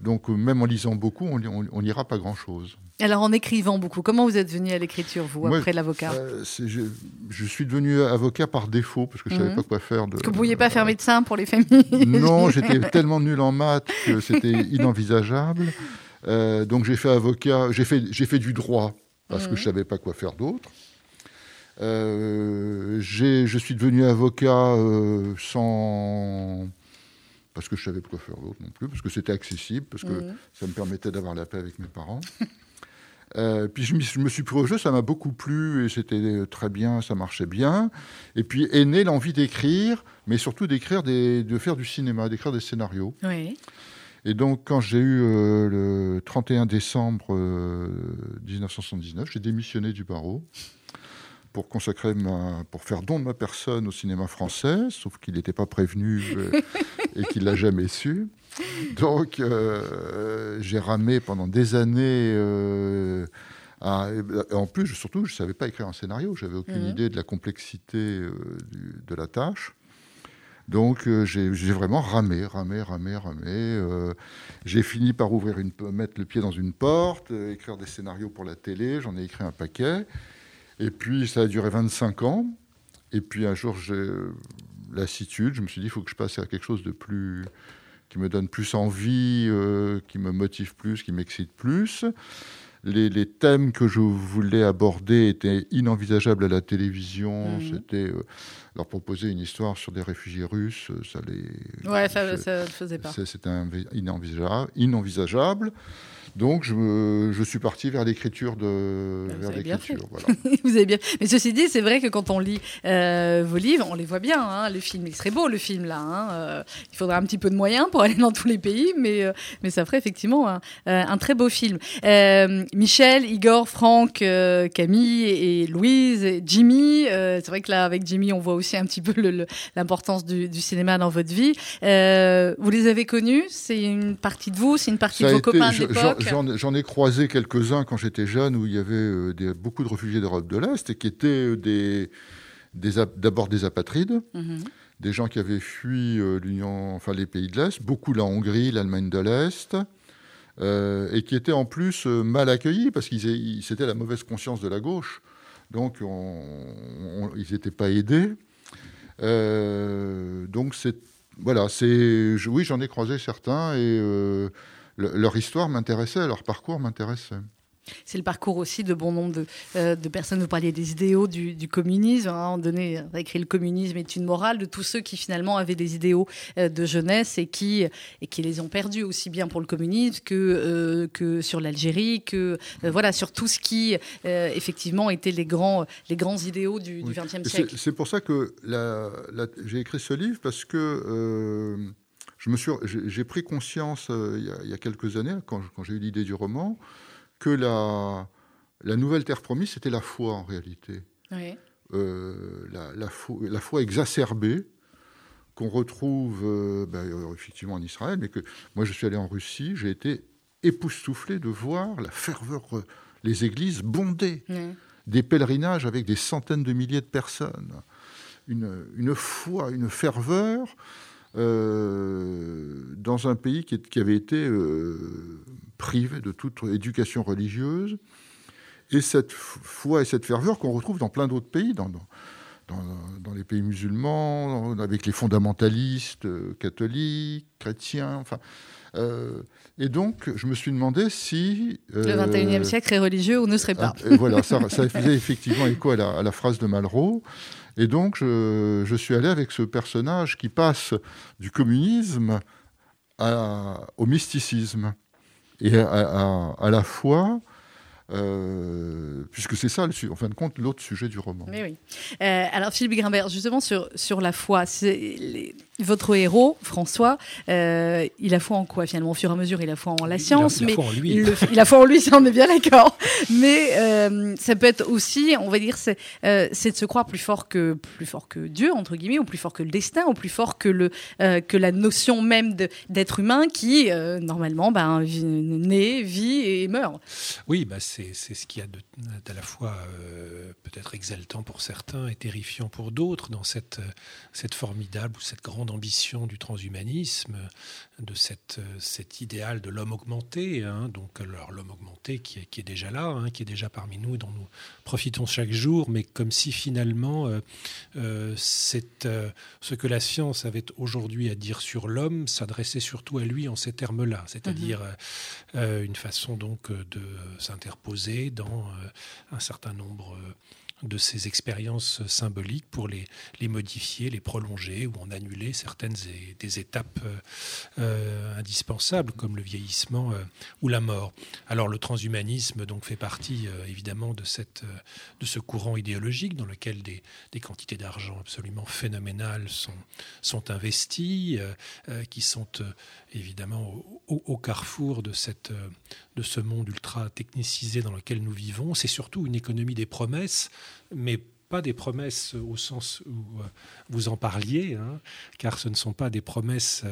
donc, même en lisant beaucoup, on lira pas grand-chose. Alors en écrivant beaucoup, comment vous êtes venu à l'écriture, vous, après l'avocat? Euh, je, je suis devenu avocat par défaut parce que je ne savais Mhm. pas quoi faire. De, Parce que vous ne pouviez pas faire médecin pour les familles Non, j'étais tellement nul en maths que c'était inenvisageable. Euh, donc j'ai fait avocat, j'ai fait, du droit parce que Mhm. je savais pas quoi faire d'autre. Euh, je suis devenu avocat euh, sans parce que je savais pas quoi faire d'autre non plus, parce que c'était accessible, parce que Mhm. ça me permettait d'avoir la paix avec mes parents. Euh, puis je, me suis pris au jeu, ça m'a beaucoup plu et c'était très bien, ça marchait bien. Et puis est née l'envie d'écrire, mais surtout d'écrire, des, de faire du cinéma, d'écrire des scénarios. Oui. Et donc quand j'ai eu euh, le 31 décembre euh, 1979, j'ai démissionné du barreau pour consacrer ma, pour faire don de ma personne au cinéma français, sauf qu'il n'était pas prévenu euh, et qu'il l'a jamais su. Donc euh, j'ai ramé pendant des années. euh, à- en plus, surtout, je ne savais pas écrire un scénario. J'avais aucune Mhm. idée de la complexité euh, du- de la tâche. Donc j'ai vraiment ramé, ramé, ramé, ramé. j'ai fini par ouvrir une, mettre le pied dans une porte, écrire des scénarios pour la télé. J'en ai écrit un paquet. Et puis ça a duré 25 ans. Et puis un jour, j'ai lassitude. Je me suis dit, il faut que je passe à quelque chose de plus qui me donne plus envie, euh, qui me motive plus, qui m'excite plus. Les, les thèmes que je voulais aborder étaient inenvisageables à la télévision. Mhm. C'était euh, leur proposer une histoire sur des réfugiés russes, ça les. Ouais, ça ne faisait pas. C'était inenvisageable, inenvisageable. Donc, je, me- je suis parti vers l'écriture de vous vers avez bien l'écriture. Voilà. Vous avez bien. Mais ceci dit, c'est vrai que quand on lit euh, vos livres, on les voit bien. Hein, le film, il serait beau, le film là. hein, euh, il faudrait un petit peu de moyens pour aller dans tous les pays, mais euh, mais ça ferait effectivement un, euh, un très beau film. Euh, Michel, Igor, Franck, euh, Camille et Louise, et Jimmy. euh, c'est vrai que là, avec Jimmy, on voit aussi un petit peu le- le- l'importance du, du cinéma dans votre vie. Euh, vous les avez connus? C'est une partie de vous C'est une partie Ça de vos été- copains de l'époque? J'en- ai croisé quelques-uns quand j'étais jeune, où il y avait euh, des- beaucoup de réfugiés d'Europe de l'Est et qui étaient euh, des, d'abord des apatrides, Mhm. des gens qui avaient fui euh, l'Union, enfin les pays de l'Est, beaucoup la Hongrie, l'Allemagne de l'Est, euh, et qui étaient en plus mal accueillis parce qu'ils c'était la mauvaise conscience de la gauche. Donc on- on- ils n'étaient pas aidés. Euh, donc c'est voilà, c'est je- oui j'en ai croisé certains et euh, le- leur histoire m'intéressait, leur parcours m'intéressait. C'est le parcours aussi de bon nombre de, euh, de personnes. Vous parliez des idéaux du, du communisme. hein, moment donné, on a écrit Le communisme est une morale de tous ceux qui finalement avaient des idéaux euh, de jeunesse et qui, et qui les ont perdus aussi bien pour le communisme que, euh, que sur l'Algérie, que voilà, sur tout ce qui effectivement étaient les grands, les grands idéaux du. XXe siècle. C'est pour ça que j'ai écrit ce livre parce que je me suis, j'ai pris conscience euh, il, y a, il y a quelques années, quand, quand j'ai eu l'idée du roman, que la, la nouvelle terre promise, c'était la foi en réalité. Oui. Euh, la, la foi, la foi exacerbée qu'on retrouve euh, ben, effectivement en Israël, mais que moi je suis allé en Russie, j'ai été époustouflé de voir la ferveur, les églises bondées des pèlerinages avec des centaines de milliers de personnes, une, une foi, une ferveur euh, dans un pays qui, qui avait été euh, privé de toute éducation religieuse, et cette foi et cette ferveur qu'on retrouve dans plein d'autres pays, dans, dans, dans, dans, les pays musulmans, avec les fondamentalistes euh, catholiques, chrétiens, enfin. Euh, et donc, je me suis demandé si... Euh, le 21e siècle est religieux ou ne serait pas. voilà, ça, ça, faisait effectivement écho à la, à la, phrase de Malraux. Et donc, je, suis allé avec ce personnage qui passe du communisme au mysticisme et à la fois euh, puisque c'est ça, en fin de compte, l'autre sujet du roman. Mais oui. Euh, alors, Philippe Grimbert, justement, sur, sur la foi, les, votre héros, François, euh, il a foi en quoi finalement Au fur et à mesure, il a foi en la science, il a, il mais a foi en lui. Il, le, il, a foi en lui, ça on est bien d'accord. Mais euh, ça peut être aussi, on va dire, c'est euh, de se croire plus fort que plus fort que Dieu entre guillemets, ou plus fort que le destin, ou plus fort que le que la notion même d'être humain qui normalement ben, naît, vit et meurt. Oui, bah c'est ce qu'il y a de, à la fois peut-être exaltant pour certains et terrifiant pour d'autres dans cette cette formidable ou cette grande ambition du transhumanisme, de cette, cet idéal de l'homme augmenté, hein, donc l'homme augmenté qui est, qui est, déjà là, hein, qui est déjà parmi nous et dont nous profitons chaque jour, mais comme si finalement euh, euh, c'est, euh, ce que la science avait aujourd'hui à dire sur l'homme s'adressait surtout à lui en ces termes-là, c'est-à-dire mmh. euh, une façon donc de s'interposer dans un certain nombre de ces expériences symboliques pour les, les, modifier, les prolonger ou en annuler certaines des étapes euh, indispensables comme le vieillissement euh, ou la mort. Alors le transhumanisme donc fait partie euh, évidemment de, cette, de ce courant idéologique dans lequel des, des quantités d'argent absolument phénoménales sont, sont investies, qui sont évidemment au, carrefour de, cette, de ce monde ultra technicisé dans lequel nous vivons. C'est surtout une économie des promesses, mais pas des promesses au sens où vous en parliez, hein, car ce ne sont pas des promesses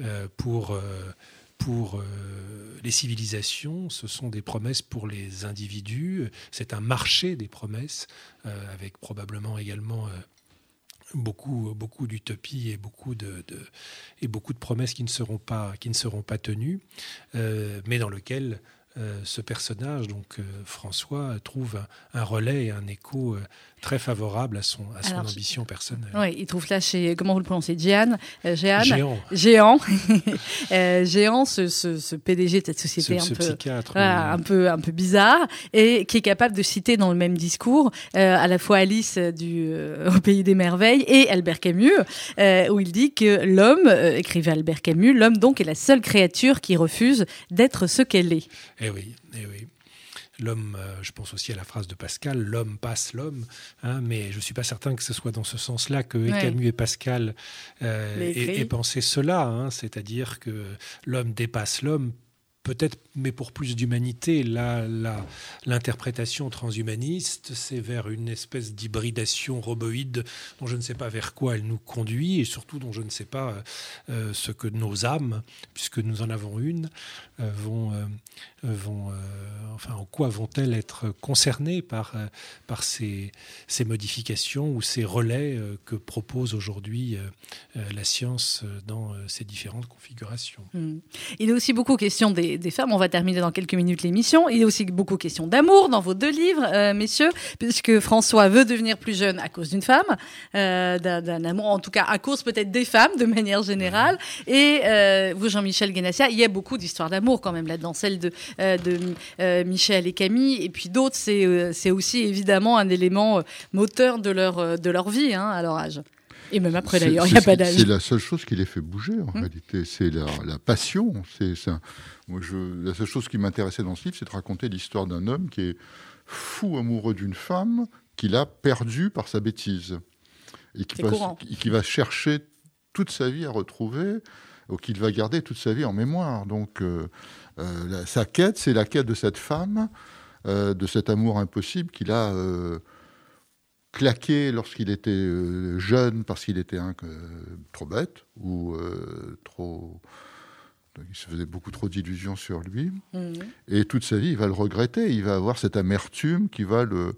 euh, pour, euh, pour euh, les civilisations, ce sont des promesses pour les individus, c'est un marché des promesses, avec probablement également beaucoup, beaucoup d'utopies et beaucoup de, et beaucoup de promesses qui ne seront pas, qui ne seront pas tenues, euh, mais dans lequel euh, ce personnage, donc euh, François, trouve un, un, relais et un écho très favorable à son, à son Alors, ambition personnelle. Oui, il trouve là chez, comment vous le prononcez, Jeanne, euh, Jeanne Géant. Géant, euh, Géant ce, ce, ce, PDG de cette société ce, un, peu, psychiatre, voilà, oui. un, peu, un peu bizarre, et qui est capable de citer dans le même discours euh, à la fois Alice du, euh, au Pays des Merveilles et Albert Camus, euh, où il dit que l'homme, euh, écrivait Albert Camus, l'homme donc est la seule créature qui refuse d'être ce qu'elle est. Eh oui, eh oui l'homme, euh, je pense aussi à la phrase de Pascal, l'homme passe l'homme, hein, mais je ne suis pas certain que ce soit dans ce sens-là que Ouais. Camus et Pascal euh, aient pensé cela, hein, c'est-à-dire que l'homme dépasse l'homme, peut-être, mais pour plus d'humanité. Là, l'interprétation transhumaniste, c'est vers une espèce d'hybridation roboïde dont je ne sais pas vers quoi elle nous conduit et surtout dont je ne sais pas euh, ce que nos âmes, puisque nous en avons une, euh, vont, euh, vont enfin, en quoi vont-elles être concernées par, par ces, ces modifications ou ces relais que propose aujourd'hui la science dans ces différentes configurations. Mm. Il est aussi beaucoup question des, des, femmes. On va terminer dans quelques minutes l'émission. Il est aussi beaucoup question d'amour dans vos deux livres, euh, messieurs, puisque François veut devenir plus jeune à cause d'une femme, euh, d'un amour, en tout cas à cause peut-être des femmes de manière générale. Et euh, vous, Jean-Michel Guénassia, il y a beaucoup d'histoires d'amour quand même là-dedans, celle de, de Michel et Camille, et puis d'autres. C'est aussi évidemment un élément moteur de leur, de leur vie hein, à leur âge. Et même après d'ailleurs, il n'y a pas d'âge. C'est la seule chose qui les fait bouger en Hum. réalité. C'est la, la passion. C'est moi, je, la seule chose qui m'intéressait dans ce livre, c'est de raconter l'histoire d'un homme qui est fou amoureux d'une femme qu'il a perdue par sa bêtise et qui, va, qui chercher toute sa vie à retrouver ou qu'il va garder toute sa vie en mémoire. Donc euh, euh, la- sa quête, c'est la quête de cette femme, euh, de cet amour impossible qu'il a claqué lorsqu'il était euh, jeune parce qu'il était un, euh, trop bête ou euh, trop il se faisait beaucoup trop d'illusions sur lui. Mhm. Et toute sa vie, il va le regretter. Il va avoir cette amertume qui va le,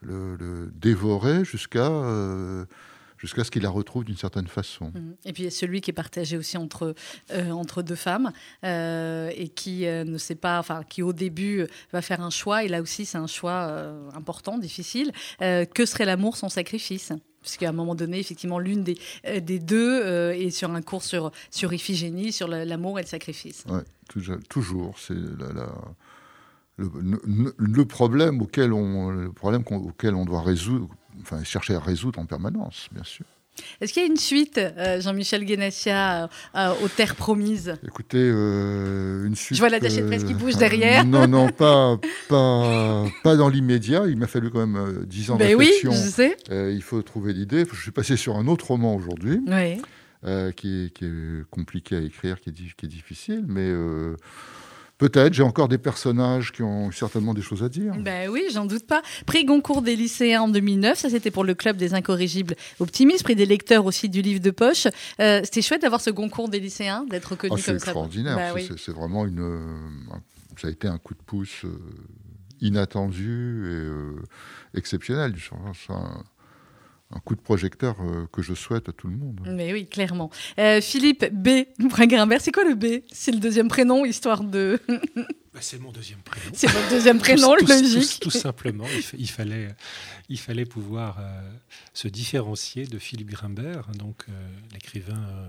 le, le dévorer jusqu'à euh, jusqu'à ce qu'il la retrouve d'une certaine façon. Mhm. Et puis il y a celui qui est partagé aussi entre, euh, entre deux femmes euh, et qui euh, ne sait pas, enfin qui au début va faire un choix et là aussi c'est un choix important, difficile. Que serait l'amour sans sacrifice? Puisqu'à un moment donné, effectivement, l'une des, des deux est sur un cours sur, sur Iphigénie, sur la- l'amour et le sacrifice. Ouais, toujours, c'est la- la- le, le- le problème auquel on, le problème auquel on doit résoudre, enfin chercher à résoudre en permanence, bien sûr. Est-ce qu'il y a une suite, euh, Jean-Michel Guénassia, euh, euh, aux terres promises? Écoutez, euh, une suite. vois l'attaché de presse qui bouge derrière. Non, non, pas, pas, pas dans l'immédiat. Il m'a fallu quand même euh, dix ans de Ben oui, réflexion. je sais. Il faut trouver l'idée. Je suis passé sur un autre roman aujourd'hui, Oui. qui, est, qui est compliqué à écrire, qui est, qui est difficile, mais peut-être. J'ai encore des personnages qui ont certainement des choses à dire. Ben oui, j'en doute pas. Prix Goncourt des lycéens en 2009, ça c'était pour le club des incorrigibles optimistes. Prix des lecteurs aussi du livre de poche. Euh, c'était chouette d'avoir ce Goncourt des lycéens, d'être reconnu Ah, comme ça. extraordinaire. Bah C'est- oui. c'est, vraiment une. euh, ça a été un coup de pouce euh, inattendu et exceptionnel. C'est un, un coup de projecteur euh, que je souhaite à tout le monde. Mais oui, clairement. Euh, Philippe B. Brimbert, c'est quoi le B? C'est le deuxième prénom, histoire de. Bah, c'est mon deuxième prénom. c'est votre deuxième prénom, Tout- logique. Tout, tout simplement, il, fa- il fallait, il fallait pouvoir euh, se différencier de Philippe Grimbert, donc euh, l'écrivain euh,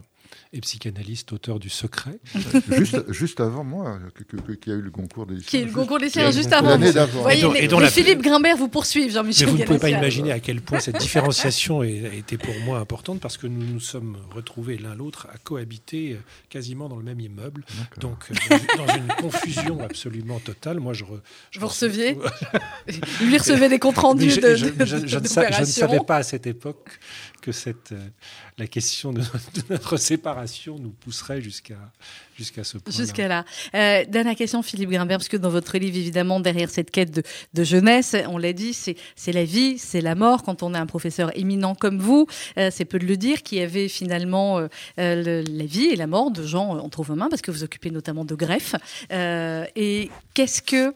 et psychanalyste, auteur du Secret. juste, juste avant moi, que- que- que- qui a eu le concours des Qui est le Juste- Goncourt des a eu le juste avant. vous. voyez, Et dont- les, et dont les la- Philippe Grimbert vous poursuivent, Mais Jean-Michel vous ne pouvez pas imaginer à quel point cette différenciation a été pour moi importante parce que nous nous sommes retrouvés l'un l'autre à cohabiter quasiment dans le même immeuble. Donc, euh, dans une confusion absolument totale. Moi, je, re- je Vous recevais- receviez Lui recevait des comptes rendus je, de, je- de- je- de- je ne savais pas à cette époque que cette, euh, la question de, notre séparation nous pousserait jusqu'à jusqu'à ce point. Jusqu'à là. Euh, dernière question, Philippe Grimbert, parce que dans votre livre, évidemment, derrière cette quête de, jeunesse, on l'a dit, c'est la vie, c'est la mort. Quand on est un professeur éminent comme vous, euh, c'est peu de le dire, qui avait finalement euh, la vie et la mort de gens entre vos mains, parce que vous occupez notamment de greffe. Euh, et qu'est-ce que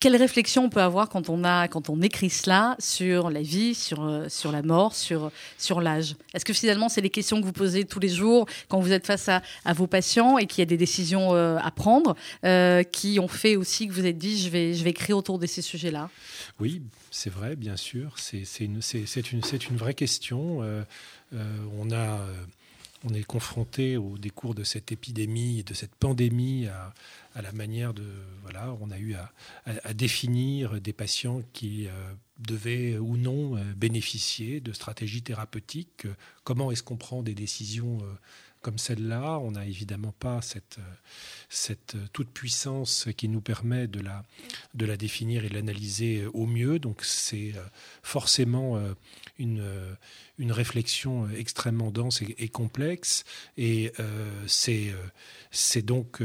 quelle réflexion on peut avoir quand on a quand on écrit cela sur la vie, sur euh, sur la mort, sur sur l'âge? Est-ce que finalement c'est les questions que vous posez tous les jours quand vous êtes face à, à vos patients et qu'il y a des décisions euh, à prendre euh, qui ont fait aussi que vous êtes dit je vais je vais écrire autour de ces sujets-là? Oui, c'est vrai, bien sûr. C'est une, une, une vraie question. On, a, on est confronté au décours de cette épidémie, de cette pandémie, à, à la manière de. Voilà, on a eu à, définir des patients qui euh, devaient ou non euh, bénéficier de stratégies thérapeutiques. Comment est-ce qu'on prend des décisions euh, comme celle-là? On n'a évidemment pas cette, euh, cette euh, toute puissance qui nous permet de la, de la définir et de l'analyser au mieux. Donc c'est forcément une, une réflexion extrêmement dense et, et complexe. Et c'est donc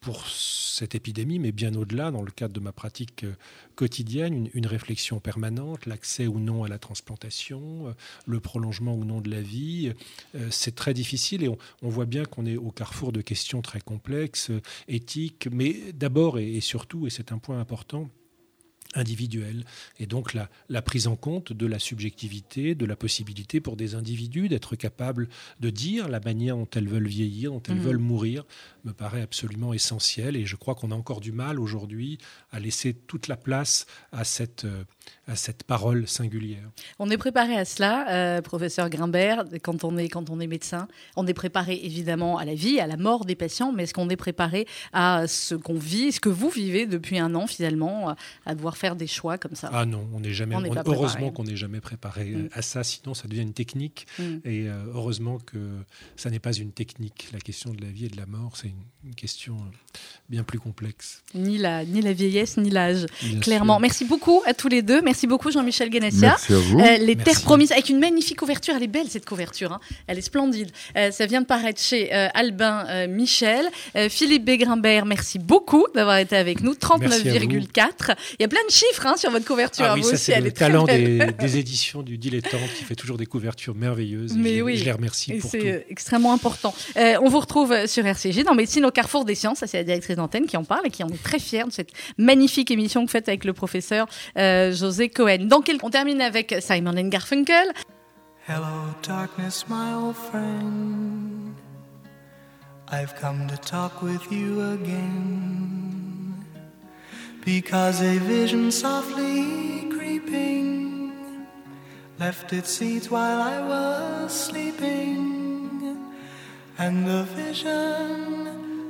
pour cette épidémie, mais bien au-delà, dans le cadre de ma pratique euh, quotidienne, une, une réflexion permanente, l'accès ou non à la transplantation, euh, le prolongement ou non de la vie. Euh, c'est très difficile et on, on voit bien qu'on est au carrefour de questions très complexes, éthiques, mais d'abord et, et surtout, et c'est un point important, individuelle. Et donc la, la prise en compte de la subjectivité, de la possibilité pour des individus d'être capables de dire la manière dont elles veulent vieillir, dont elles Mhm. veulent mourir, me paraît absolument essentiel. Et je crois qu'on a encore du mal aujourd'hui à laisser toute la place à cette, euh, à cette parole singulière. On est préparé à cela, euh, professeur Grimbert, quand on est quand on est médecin. On est préparé évidemment à la vie, à la mort des patients, mais est-ce qu'on est préparé à ce qu'on vit, ce que vous vivez depuis un an finalement, à- devoir faire des choix comme ça? Ah non, on n'est jamais. On on- pas heureusement qu'on n'est jamais préparé Mm. à ça, sinon ça devient une technique. Mm. Et euh, heureusement que ça n'est pas une technique. La question de la vie et de la mort, c'est une, une question bien plus complexe. Ni la ni la vieillesse ni l'âge. Clairement. sûr. Merci beaucoup à tous les deux. Merci beaucoup Jean-Michel Guénessia. Merci à vous. Euh, les Merci. Terres Promises, avec une magnifique couverture. Elle est belle cette couverture. hein. Elle est splendide. Euh, ça vient de paraître chez euh, Albin euh, Michel. Euh, Philippe Bégrimbert, merci beaucoup d'avoir été avec nous. Merci à vous. 39,4. Il y a plein de chiffres hein, sur votre couverture. Ah oui, vous ça aussi, elle le est talent des, des éditions du Dilettante qui fait toujours des couvertures merveilleuses. Mais je, oui. je les remercie pour c'est tout. extrêmement important. Euh, on vous retrouve sur RCG dans Médecine au carrefour des sciences. C'est la directrice d'antenne qui en parle et qui en est très fière de cette magnifique émission que faites avec le professeur euh, José Cohen. Donc, on termine avec Simon and Garfunkel. Hello, darkness, my old friend. I've come to talk with you again. Because a vision softly creeping left its seeds while I was sleeping. And the vision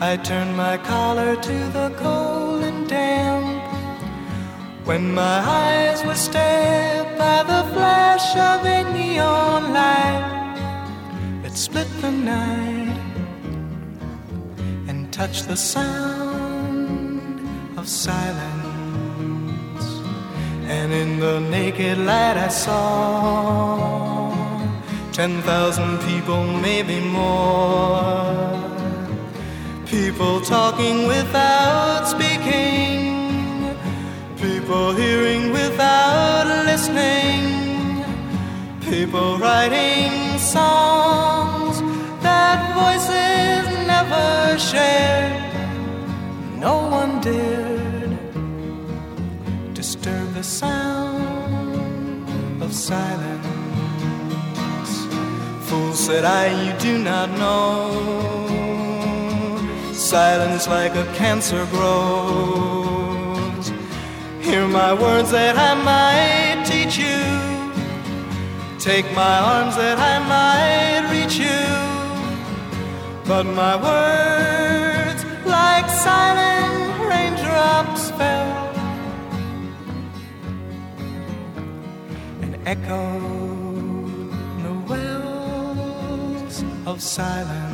I turned my collar to the cold and damp. When my eyes were stared by the flash of a neon light that split the night and touched the sound of silence. And in the naked light I saw ten thousand people, maybe more. People talking without speaking People hearing without listening. People writing songs that voices never shared. No one dared disturb the sound of silence. Fool said I, you do not know. Silence like a cancer grows. Hear my words that I might teach you. Take my arms that I might reach you. But my words, like silent raindrops, fell and echoed the wells of silence.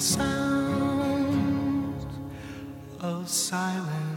sound of silence.